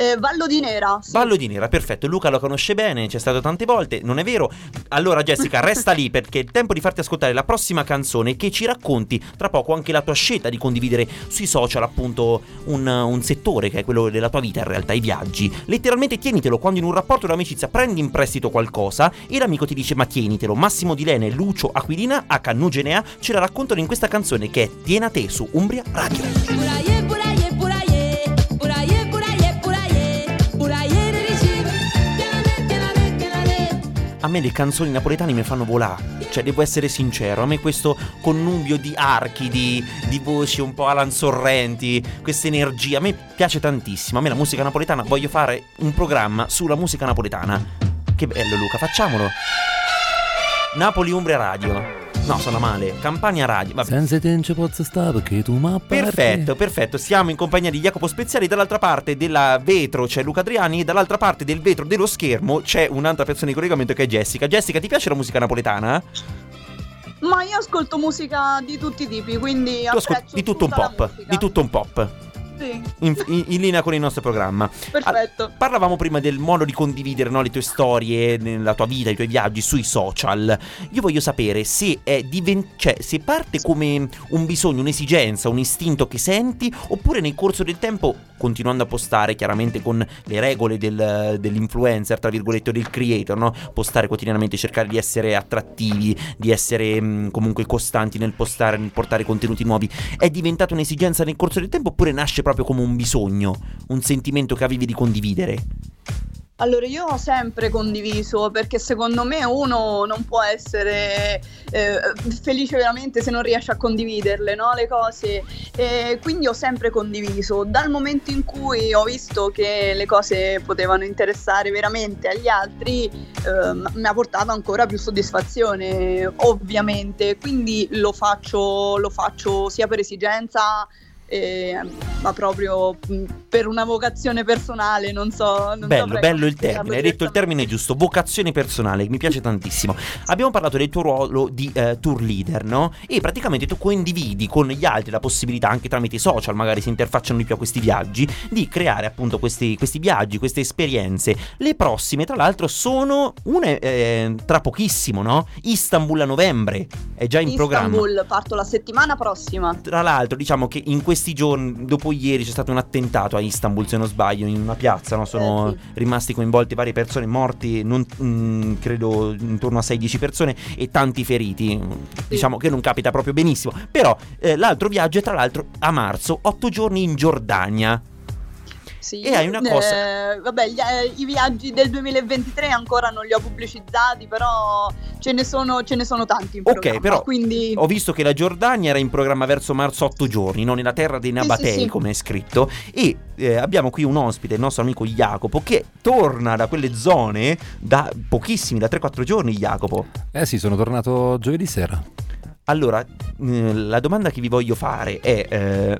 Eh, Vallo di Nera, sì. Ballo di Nera, perfetto. Luca lo conosce bene, c'è stato tante volte, non è vero? Allora, Jessica, resta lì perché è il tempo di farti ascoltare la prossima canzone che ci racconti tra poco anche la tua scelta di condividere sui social, appunto, un, un settore che è quello della tua vita, in realtà, i viaggi. Letteralmente tienitelo quando in un rapporto d'amicizia prendi in prestito qualcosa e l'amico ti dice ma tienitelo. Massimo Di Lene, Lucio Aquilina, a Cannugenea ce la raccontano in questa canzone che è Tiena te su Umbria Radio. A me le canzoni napoletane mi fanno volare. Cioè, devo essere sincero, a me questo connubio di archi, di, di voci un po' Alan Sorrenti, questa energia, a me piace tantissimo. A me la musica napoletana, voglio fare un programma sulla musica napoletana. Che bello Luca, facciamolo. Napoli Umbria Radio. No, sono male. Campania Radio. Vabbè. Senza te non ci posso stare perché tu ma Perfetto, perfetto. Siamo in compagnia di Jacopo Speziali. Dall'altra parte della vetro c'è Luca Adriani. E dall'altra parte del vetro dello schermo c'è un'altra persona di collegamento che è Jessica. Jessica, ti piace la musica napoletana? Ma io ascolto musica di tutti i tipi, quindi Tu ascolti apprezzo di tutto un pop. Di tutto un pop. Sì, In, in- in linea con il nostro programma. perfetto. Al- parlavamo prima del modo di condividere no, le tue storie, la tua vita, i tuoi viaggi sui social. Io voglio sapere se è diven- cioè, se parte come un bisogno, un'esigenza, un istinto che senti, oppure nel corso del tempo, continuando a postare chiaramente con le regole del- dell'influencer, tra virgolette, o del creator, no? Postare quotidianamente, cercare di essere attrattivi, di essere mh, comunque costanti nel postare, nel portare contenuti nuovi. È diventata un'esigenza nel corso del tempo oppure nasce proprio come un bisogno, un sentimento che avevi di condividere? Allora, io ho sempre condiviso perché secondo me uno non può essere eh, felice veramente se non riesce a condividerle, no? Le cose. E quindi ho sempre condiviso. Dal momento in cui ho visto che le cose potevano interessare veramente agli altri, ehm, mi ha portato ancora più soddisfazione, ovviamente. Quindi lo faccio, lo faccio sia per esigenza e- ma proprio mh, per una vocazione personale, non so. Non Bello, saprei bello il termine, hai detto il termine giusto, vocazione personale, mi piace tantissimo. Abbiamo parlato del tuo ruolo di eh, tour leader, no? E praticamente tu condividi con gli altri la possibilità, anche tramite i social, magari si interfacciano di più a questi viaggi, di creare appunto questi, questi viaggi, queste esperienze. Le prossime, tra l'altro, sono une eh, tra pochissimo, no? Istanbul a novembre, è già in programma. Istanbul, parto la settimana prossima. Tra l'altro, diciamo che in questi giorni, dopo ieri, c'è stato un attentato a Istanbul, se non sbaglio, in una piazza, no? Sono Eh, sì. rimasti coinvolti varie persone, morti, non- mm, credo intorno a 6-10 persone e tanti feriti. Diciamo che non capita proprio benissimo. Però eh, l'altro viaggio è tra l'altro a marzo, 8 giorni in Giordania. Sì, E hai una cosa- eh, vabbè, gli- eh, i viaggi del 2023 ancora non li ho pubblicizzati, però ce ne sono, ce ne sono tanti in Ok, programma, però quindi ho visto che la Giordania era in programma verso marzo 8 giorni, no? nella terra dei Nabatei, sì, sì. come è scritto. E eh, abbiamo qui un ospite, il nostro amico Jacopo, che torna da quelle zone da pochissimi, da 3-4 giorni, Jacopo. Eh sì, sono tornato giovedì sera. Allora, eh, la domanda che vi voglio fare è, eh,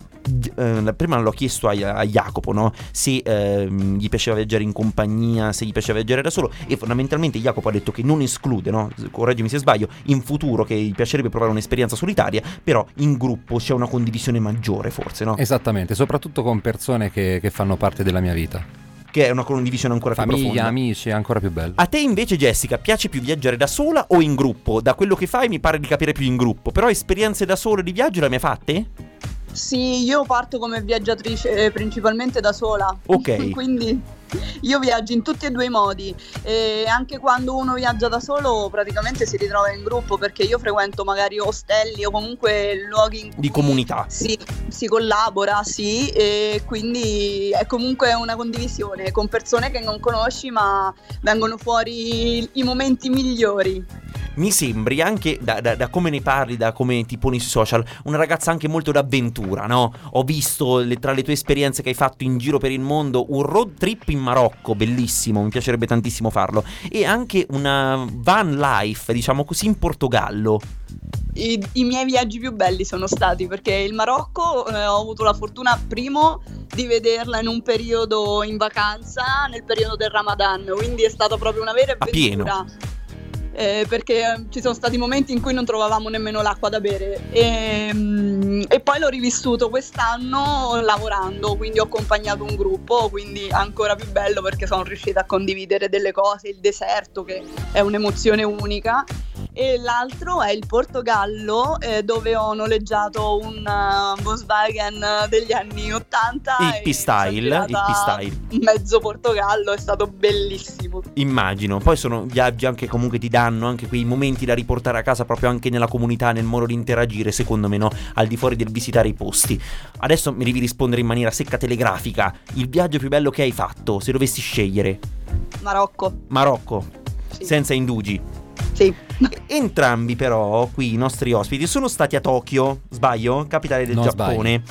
eh, prima l'ho chiesto a, a Jacopo, no? Se ehm, gli piaceva viaggiare in compagnia, se gli piaceva viaggiare da solo e fondamentalmente Jacopo ha detto che non esclude, no? Correggimi se sbaglio, in futuro che gli piacerebbe provare un'esperienza solitaria, però in gruppo c'è una condivisione maggiore forse, no? Esattamente, soprattutto con persone che, che fanno parte della mia vita. Che è una condivisione ancora più Famiglia, profonda. amici, è ancora più bello. A te invece Jessica piace più viaggiare da sola o in gruppo? Da quello che fai mi pare di capire più in gruppo, però esperienze da solo di viaggio le hai mai fatte? sì, io parto come viaggiatrice eh, principalmente da sola. Ok. quindi io viaggio in tutti e due i modi e anche quando uno viaggia da solo praticamente si ritrova in gruppo perché io frequento magari ostelli o comunque luoghi in cui Di comunità. si, si collabora, sì, e quindi è comunque una condivisione con persone che non conosci ma vengono fuori i momenti migliori. Mi sembri anche, da, da- da come ne parli, da come ti poni sui social, una ragazza anche molto d'avventura, no? Ho visto le- tra le tue esperienze che hai fatto in giro per il mondo un road trip in Marocco, bellissimo, mi piacerebbe tantissimo farlo, e anche una van life, diciamo così, in Portogallo. I, i miei viaggi più belli sono stati perché il Marocco eh, ho avuto la fortuna primo di vederla in un periodo in vacanza, nel periodo del Ramadan, quindi è stata proprio una vera avventura. Eh, perché eh, ci sono stati momenti in cui non trovavamo nemmeno l'acqua da bere. E, mm, e poi l'ho rivissuto quest'anno lavorando, quindi ho accompagnato un gruppo, quindi ancora più bello perché sono riuscita a condividere delle cose, il deserto che è un'emozione unica e l'altro è il Portogallo eh, dove ho noleggiato un uh, Volkswagen degli anni 80 Il P-Style, il P-Style. mezzo Portogallo è stato bellissimo Immagino, poi sono viaggi anche comunque ti danno anche quei momenti da riportare a casa proprio anche nella comunità, nel modo di interagire, secondo me, no? Al di fuori del visitare i posti. Adesso mi devi rispondere in maniera secca telegrafica. Il viaggio più bello che hai fatto, se dovessi scegliere. Marocco Marocco, sì, senza indugi. sì. Entrambi però, qui i nostri ospiti, sono stati a Tokyo, sbaglio? Capitale del Non Giappone.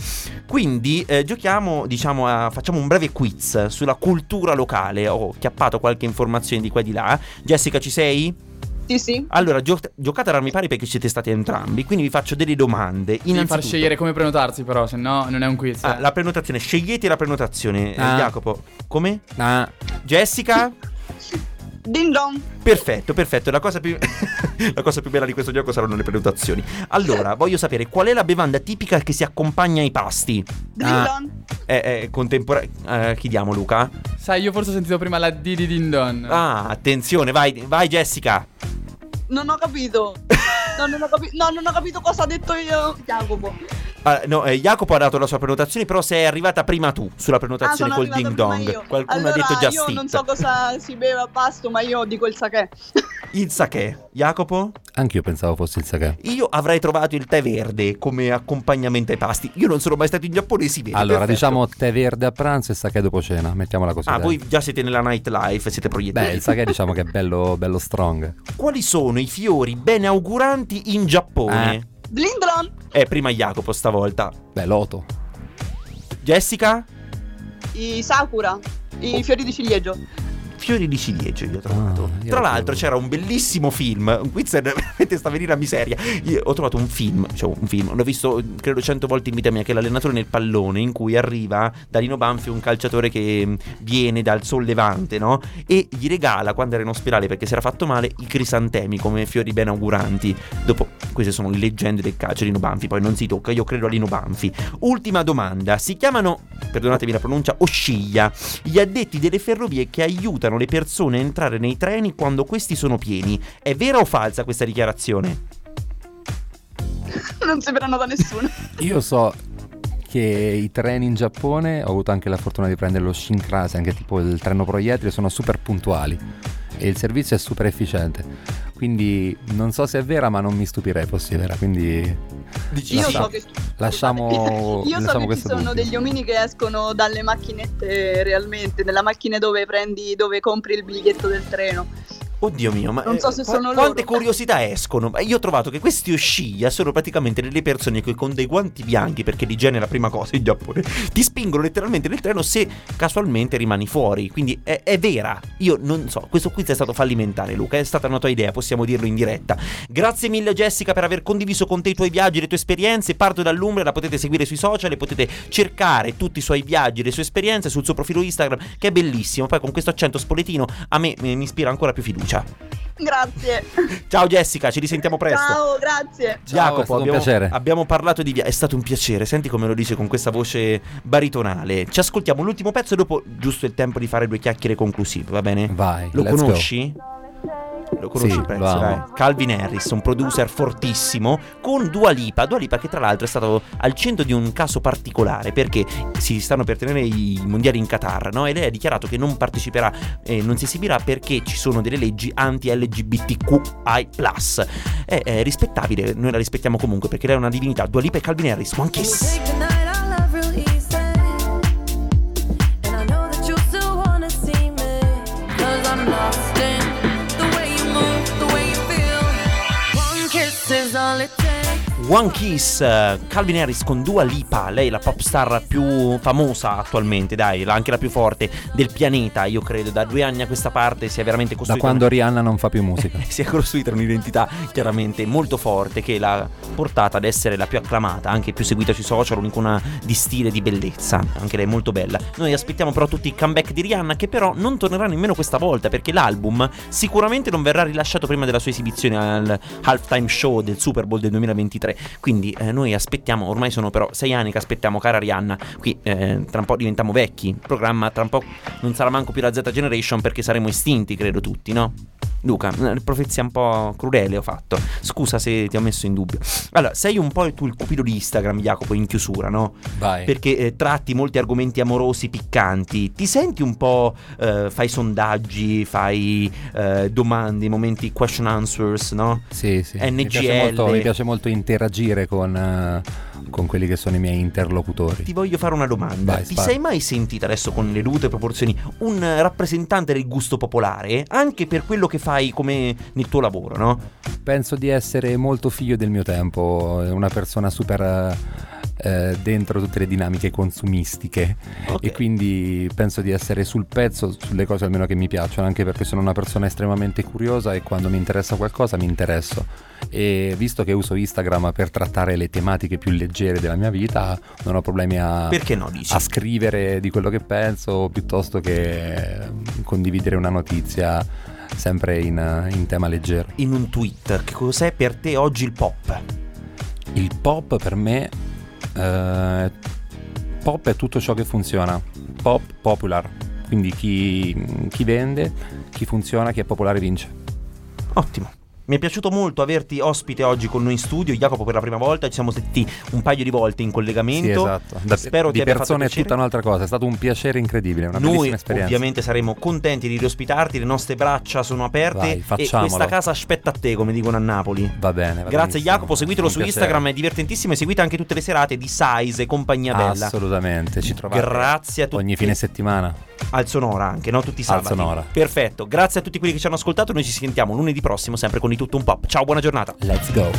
Quindi eh, giochiamo, diciamo, a- facciamo un breve quiz sulla cultura locale. Ho chiappato qualche informazione di qua e di là. Jessica, ci sei? sì sì Allora, gio- giocate ad armi pari perché siete stati entrambi, quindi vi faccio delle domande. Devi far Innanzitutto, scegliere come prenotarsi, però, se no non è un quiz. ah, la prenotazione, scegliete la prenotazione. Eh, Ah. Jacopo, come? Ah, Jessica? Ding dong Perfetto, perfetto. La cosa, più... la cosa più bella di questo gioco saranno le prenotazioni. Allora, voglio sapere qual è la bevanda tipica che si accompagna ai pasti. Ding Ah. dong È, è contemporanea. chi diamo, Luca? Sai, io forse ho sentito prima la Didi Din Don. Ah, attenzione, vai, vai, Jessica. non ho capito no non ho, capi- no, non ho capito cosa ha detto io Jacopo Ah, no, eh, Jacopo ha dato la sua prenotazione, però sei arrivata prima tu sulla Ah, prenotazione sono col ding dong. io. Qualcuno allora, ha detto just io it. non so cosa si beve a pasto, ma io dico il sake. Il sake. Jacopo? anch'io pensavo fosse il sake. Io avrei trovato il tè verde come accompagnamento ai pasti. Io non sono mai stato in Giappone, si vede. Allora, perfetto. diciamo tè verde a pranzo e sake dopo cena, mettiamola così. Ah, dai. voi già siete nella nightlife, siete proiettati. Beh, il sake diciamo che è bello, bello strong. Quali sono i fiori bene auguranti in Giappone? Blindron, Eh, prima Jacopo stavolta. Beh, loto. Jessica? i sakura, i fiori di ciliegio. Fiori di ciliegio io ho trovato. Ah, io Tra l'altro c'era un bellissimo film, un quiz veramente sta venire a miseria. Io ho trovato un film, cioè un film, l'ho visto credo cento volte in vita mia, che è l'allenatore nel pallone, in cui arriva da Lino Banfi un calciatore che mh, viene dal sollevante, no? E gli regala, quando era in ospedale perché si era fatto male, i crisantemi come fiori ben auguranti. Dopo, queste sono le leggende del calcio Lino Banfi, poi non si tocca, io credo a Lino Banfi. Ultima domanda, si chiamano, perdonatemi la pronuncia, osciglia, gli addetti delle ferrovie che aiutano le persone a entrare nei treni quando questi sono pieni. È vera o falsa questa dichiarazione? non sembrano da nessuno. Io so che i treni in Giappone, ho avuto anche la fortuna di prendere lo Shinkansen, che è tipo il treno proiettile, sono super puntuali e il servizio è super efficiente. Quindi non so se è vera, ma non mi stupirei fosse vera. Quindi Io lascia- so che lasciamo, Io so che ci sono dubbio. degli omini che escono dalle macchinette realmente, della macchina dove prendi, dove compri il biglietto del treno. Oddio mio, ma Non so eh, se qua- sono quante loro. curiosità escono? Io ho trovato che questi osciglia sono praticamente delle persone che con dei guanti bianchi, perché l'igiene è la prima cosa in Giappone, ti spingono letteralmente nel treno se casualmente rimani fuori. Quindi è, è vera. Io non so, questo quiz è stato fallimentare, Luca. È stata una tua idea, possiamo dirlo in diretta. Grazie mille, Jessica, per aver condiviso con te i tuoi viaggi, le tue esperienze. Parto dall'Umbria, la potete seguire sui social e potete cercare tutti i suoi viaggi, le sue esperienze sul suo profilo Instagram, che è bellissimo. Poi con questo accento spoletino a me eh, mi ispira ancora più fiducia. Grazie. Ciao Jessica, ci risentiamo presto. Ciao, grazie. Ciao, è Jacopo, abbiamo, piacere. abbiamo parlato di via. È stato un piacere. Senti come lo dice con questa voce baritonale. Ci ascoltiamo l'ultimo pezzo e dopo giusto il tempo di fare due chiacchiere conclusive, va bene? Vai, Lo let's go. Lo conosci Sì, amo. dai? Calvin Harris, un producer fortissimo con Dua Lipa. Dua Lipa che tra l'altro è stato al centro di un caso particolare perché si stanno per tenere i mondiali in Qatar, no? E lei ha dichiarato che non parteciperà e non si esibirà perché ci sono delle leggi anti-LGBTQI+. È, è rispettabile, noi la rispettiamo comunque perché lei è una divinità. Dua Lipa e Calvin Harris, One Kiss. One Kiss, Calvin Harris con Dua Lipa, lei è la pop star più famosa attualmente, dai, anche la più forte del pianeta, io credo, da due anni a questa parte si è veramente Da costruita quando Rihanna non fa più musica. si è costruita un'identità chiaramente molto forte che l'ha portata ad essere la più acclamata, anche più seguita sui social, un'icona di stile, di bellezza, anche lei è molto bella. Noi aspettiamo però tutti i comeback di Rihanna che però non tornerà nemmeno questa volta perché l'album sicuramente non verrà rilasciato prima della sua esibizione al halftime show del Super Bowl del 2023. Quindi eh, noi aspettiamo, ormai sono però sei anni che aspettiamo cara Rihanna, qui eh, tra un po' diventiamo vecchi, il programma tra un po' non sarà manco più la Z Generation perché saremo estinti, credo tutti, no? Luca, profezia un po' crudele ho fatto. Scusa se ti ho messo in dubbio. Allora, sei un po' tu il cupido di Instagram, Jacopo, in chiusura, no? Vai. Perché eh, tratti molti argomenti amorosi piccanti. Ti senti un po'. eh, fai sondaggi, fai eh, domande, momenti question answers, no? Sì, sì. Mi NGL. piace molto, mi piace molto interagire con, eh, con quelli che sono i miei interlocutori. Ti voglio fare una domanda. Vai, Ti spara. sei mai sentita adesso con le dovute proporzioni un rappresentante del gusto popolare? Anche per quello che fai come nel tuo lavoro, no? Penso di essere molto figlio del mio tempo, una persona super eh, eh, dentro tutte le dinamiche consumistiche Ok. e quindi penso di essere sul pezzo sulle cose almeno che mi piacciono, anche perché sono una persona estremamente curiosa e quando mi interessa qualcosa mi interesso. E visto che uso Instagram per trattare le tematiche più leggere della mia vita, non ho problemi a, no, a scrivere di quello che penso piuttosto che eh, condividere una notizia sempre in, in tema leggero. In un tweet, che cos'è per te oggi il pop? Il pop per me eh, pop è tutto ciò che funziona. Pop popular. Quindi chi, chi vende, chi funziona, chi è popolare vince. Ottimo. Mi è piaciuto molto averti ospite oggi con noi in studio, Jacopo per la prima volta, ci siamo sentiti un paio di volte in collegamento. Sì, esatto. Da- Spero di persone è tutta un'altra cosa. È stato un piacere incredibile, una Noi bellissima esperienza. ovviamente saremo contenti di riospitarti, le nostre braccia sono aperte Vai, e questa casa aspetta a te, come dicono a Napoli. Va bene. va Grazie. Jacopo, seguitelo su piacere. Instagram, è divertentissimo e seguite anche tutte le serate di Size e compagnia bella. Assolutamente, ci trovate Grazie a tutti. ogni fine settimana. Al Sonora anche, no? Tutti i Al sabati. Sonora. Perfetto, grazie a tutti quelli che ci hanno ascoltato, noi ci sentiamo lunedì prossimo sempre con di tutto un pop. Ciao, buona giornata. Let's go.